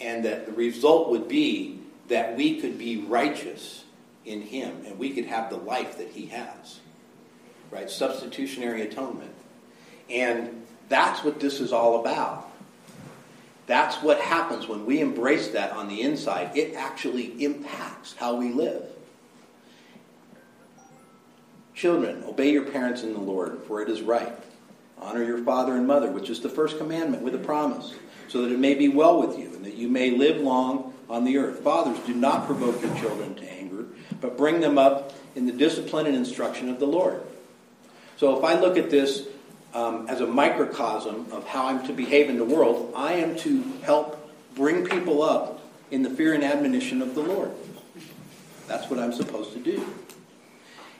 And that the result would be that we could be righteous in him and we could have the life that he has. Right? Substitutionary atonement. And that's what this is all about. That's what happens when we embrace that on the inside. It actually impacts how we live. Children, obey your parents in the Lord, for it is right. Honor your father and mother, which is the first commandment with a promise, so that it may be well with you and that you may live long on the earth. Fathers, do not provoke your children to anger, but bring them up in the discipline and instruction of the Lord. So if I look at this um, as a microcosm of how I'm to behave in the world, I am to help bring people up in the fear and admonition of the Lord. That's what I'm supposed to do.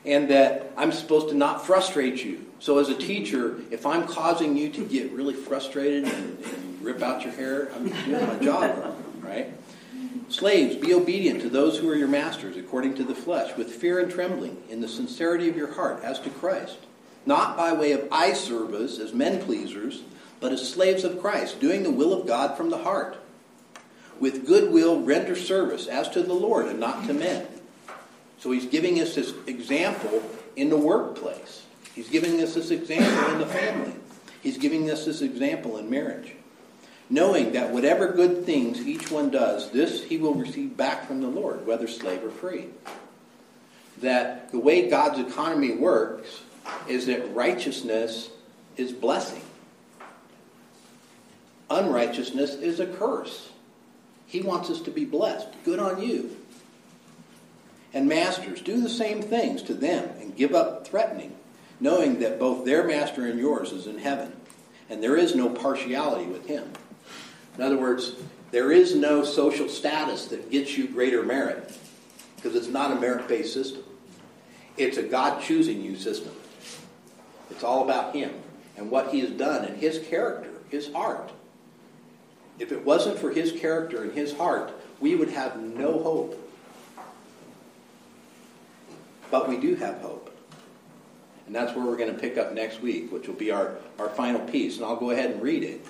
And that I'm supposed to not frustrate you. So, as a teacher, if I'm causing you to get really frustrated and, and rip out your hair, I'm doing my job right? Slaves, be obedient to those who are your masters according to the flesh, with fear and trembling, in the sincerity of your heart, as to Christ not by way of eye service as men pleasers, but as slaves of Christ, doing the will of God from the heart. With good will, render service as to the Lord and not to men. So he's giving us this example in the workplace. He's giving us this example in the family. He's giving us this example in marriage. Knowing that whatever good things each one does, this he will receive back from the Lord, whether slave or free. That the way God's economy works is that righteousness is blessing. Unrighteousness is a curse. He wants us to be blessed. Good on you. And masters, do the same things to them and give up threatening, knowing that both their master and yours is in heaven, and there is no partiality with him. In other words, there is no social status that gets you greater merit, because it's not a merit based system. It's a God choosing you system. It's all about Him and what He has done and His character, His heart. If it wasn't for His character and His heart, we would have no hope. But we do have hope. And that's where we're going to pick up next week, which will be our, our final piece. And I'll go ahead and read it.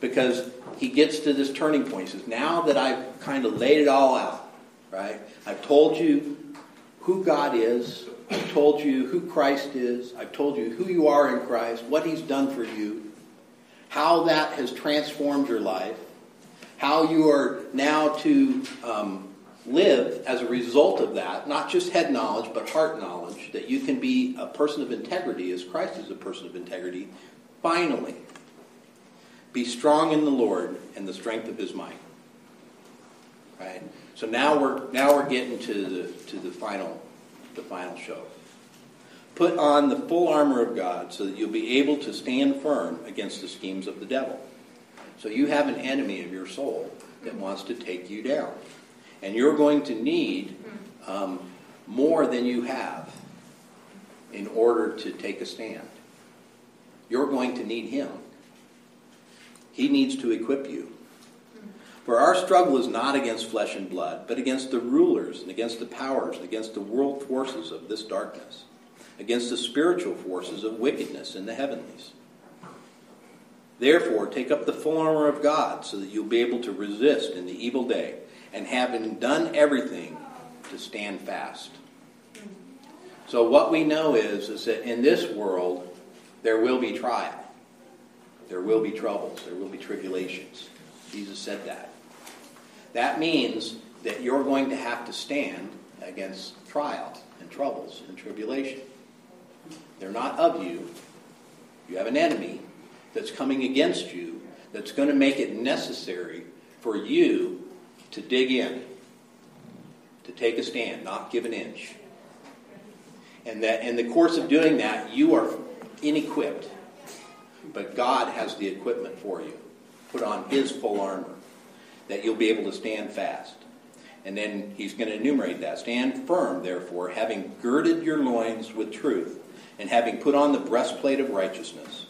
Because he gets to this turning point. He says, Now that I've kind of laid it all out, right? I've told you who God is, I've told you who Christ is. I've told you who you are in Christ, what He's done for you, how that has transformed your life, how you are now to um, live as a result of that, not just head knowledge, but heart knowledge, that you can be a person of integrity as Christ is a person of integrity. Finally, be strong in the Lord and the strength of His might. Right. So now we're now we're getting to the to the final the final show. Put on the full armor of God so that you'll be able to stand firm against the schemes of the devil. So you have an enemy of your soul that wants to take you down. And you're going to need um, more than you have in order to take a stand. You're going to need him. He needs to equip you. For our struggle is not against flesh and blood, but against the rulers and against the powers and against the world forces of this darkness, against the spiritual forces of wickedness in the heavenlies. Therefore, take up the full armor of God so that you'll be able to resist in the evil day, and having done everything, to stand fast. So, what we know is, is that in this world, there will be trial, there will be troubles, there will be tribulations. Jesus said that. That means that you're going to have to stand against trials and troubles and tribulation. They're not of you. You have an enemy that's coming against you that's going to make it necessary for you to dig in, to take a stand, not give an inch. And that in the course of doing that, you are inequipped. But God has the equipment for you. Put on His full armor that you'll be able to stand fast. And then He's going to enumerate that. Stand firm, therefore, having girded your loins with truth, and having put on the breastplate of righteousness.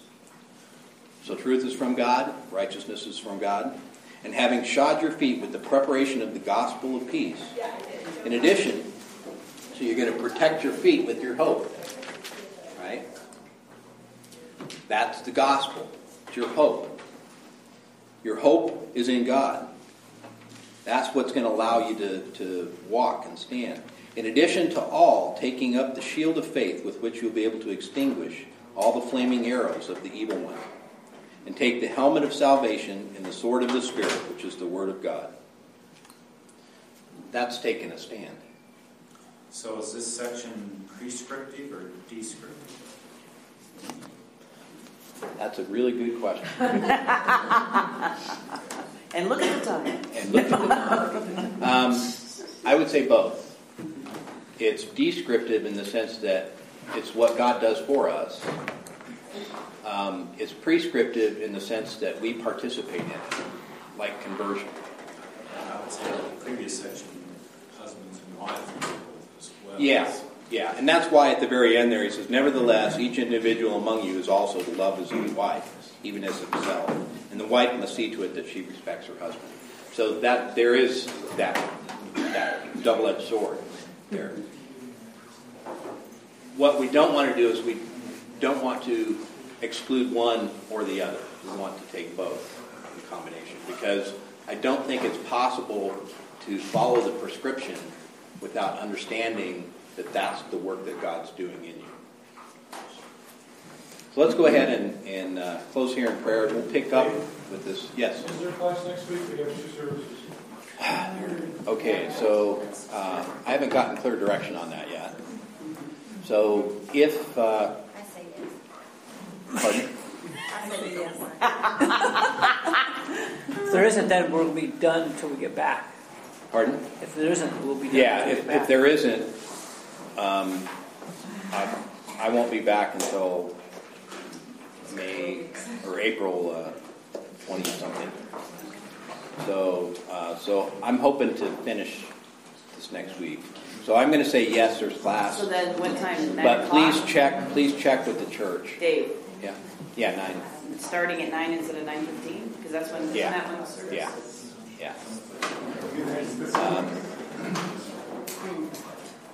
So truth is from God, righteousness is from God. And having shod your feet with the preparation of the gospel of peace. In addition, so you're going to protect your feet with your hope. Right? That's the gospel. It's your hope. Your hope is in God. That's what's going to allow you to, to walk and stand. In addition to all, taking up the shield of faith with which you'll be able to extinguish all the flaming arrows of the evil one. And take the helmet of salvation and the sword of the Spirit, which is the Word of God. That's taking a stand. So is this section prescriptive or descriptive? That's a really good question. And look at the time. And look at the time. Um, I would say both. It's descriptive in the sense that it's what God does for us. Um, it's prescriptive in the sense that we participate in it, like conversion. I would say the previous section, husbands and wives as well. Yeah, yeah, and that's why at the very end there he says, "Nevertheless, each individual among you is also to love his own wife, even as himself, and the wife must see to it that she respects her husband." So that there is that that double-edged sword there. What we don't want to do is we don't want to exclude one or the other. We want to take both in combination because I don't think it's possible to follow the prescription without understanding that that's the work that God's doing in you. So let's go ahead and, and uh, close here in prayer. We'll pick up with this. Yes. Is there a class next week? We have two services. Okay, so uh, I haven't gotten clear direction on that yet. So if, uh, I say yes. Pardon? I say yes. If there isn't, then we'll be done until we get back. Pardon? If there isn't, we'll be done. Yeah, until we if, get if back. there isn't, um, I, I won't be back until May or April uh, twenty something. So, uh, so I'm hoping to finish this next week. So I'm going to say yes, there's class, So then what time? Nine but o'clock? please check, please check with the church. Dave, Yeah, yeah, nine. starting at nine instead of nine fifteen? Because that's when, isn't Yeah. that when the service Yeah. is? Yeah. Um,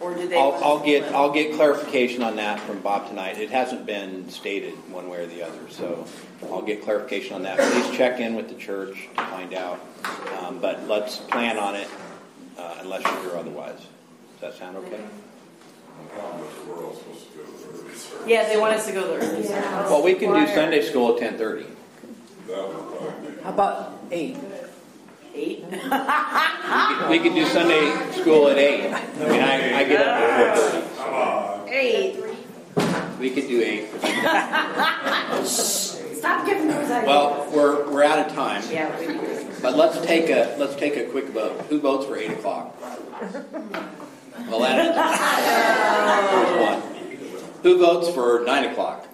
Or do they? I'll, want I'll to get, split? I'll get clarification on that from Bob tonight. It hasn't been stated one way or the other, so I'll get clarification on that. Please check in with the church to find out. Um, but let's plan on it, uh, unless you hear otherwise. Does that sound okay? The we're all supposed to go to the early service. Yeah, they want us to go the early service. Well, we can do Sunday school at ten thirty. That would probably be. How about eight? Eight? We could do Sunday school at eight. I mean, I, I get up at four thirty. Come on. Eight. We could do eight. Stop giving those ideas. Well, we're, we're out of time. Yeah, we do. But let's take a, let's take a quick vote. Who votes for eight o'clock? Well, that is, there's one. Who votes for nine o'clock?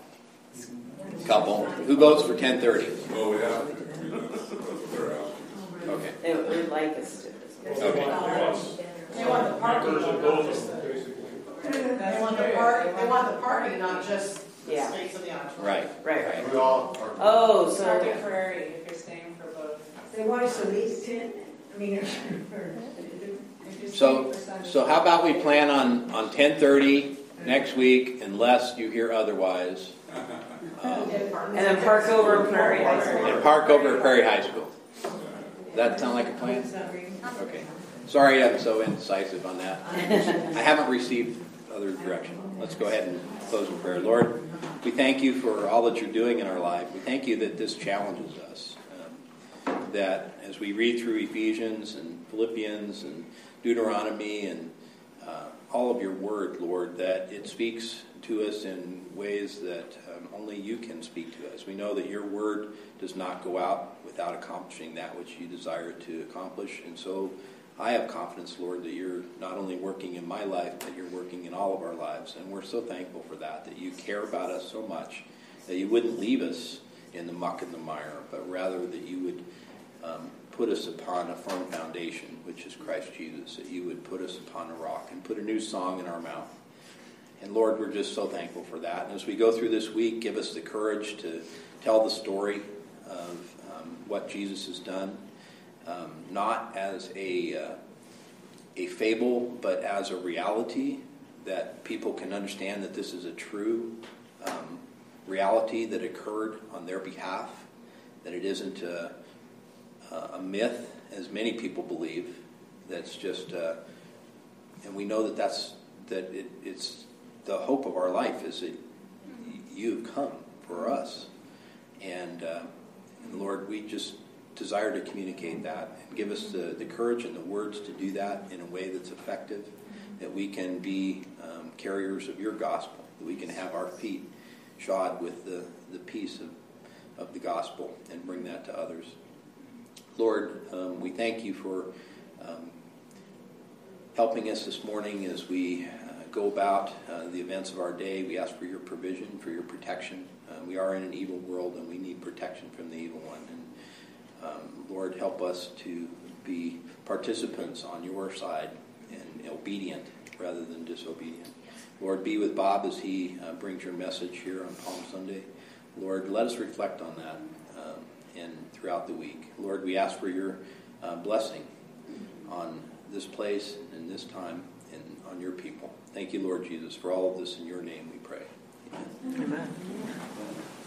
Couple. Who votes for ten thirty? Well, we have to. I mean, that's, that's what they're asking. Okay. They would like us to. Okay. They want the parking, Members of though, both not just them, the, basically. they want the park, they want the parking, not just the Yeah. space in the auditorium. Right. Right, right. We all are. Oh, so. Target Prairie, if you're staying for both. They want us to at least ten, I mean, or, If you're So, staying for Sunday. so how about we plan on, on ten thirty next week unless you hear otherwise? Um, And then park over in Prairie High School. And park over at Prairie High School. Does that sound like a plan? Okay. Sorry I'm so indecisive on that. I haven't received other direction. Let's go ahead and close in prayer. Lord, we thank you for all that you're doing in our life. We thank you that this challenges us. um, That as we read through Ephesians and Philippians and Deuteronomy and uh, all of your word, Lord, that it speaks to us in ways that um, only you can speak to us. We know that your word does not go out without accomplishing that which you desire to accomplish. And so I have confidence, Lord, that you're not only working in my life, but you're working in all of our lives. And we're so thankful for that, that you care about us so much, that you wouldn't leave us in the muck and the mire, but rather that you would um, put us upon a firm foundation, which is Christ Jesus, that you would put us upon a rock and put a new song in our mouth. And Lord, we're just so thankful for that. And as we go through this week, give us the courage to tell the story of um, what Jesus has done, um, not as a, uh, a fable, but as a reality that people can understand that this is a true um, reality that occurred on their behalf, that it isn't a, a myth, as many people believe, that's just, uh, and we know that that's, that it, it's the hope of our life is that you've come for us. And, uh, and Lord, we just desire to communicate that and give us the, the courage and the words to do that in a way that's effective, that we can be um, carriers of your gospel, that we can have our feet shod with the, the peace of, of the gospel and bring that to others. Lord, um, we thank you for um, helping us this morning as we uh, go about uh, the events of our day. We ask for your provision, for your protection. Uh, we are in an evil world and we need protection from the evil one. And um, Lord, help us to be participants on your side and obedient rather than disobedient. Lord, be with Bob as he uh, brings your message here on Palm Sunday. Lord, let us reflect on that and throughout the week. Lord, we ask for your uh, blessing on this place and this time and on your people. Thank you, Lord Jesus, for all of this in your name we pray. Amen. Amen.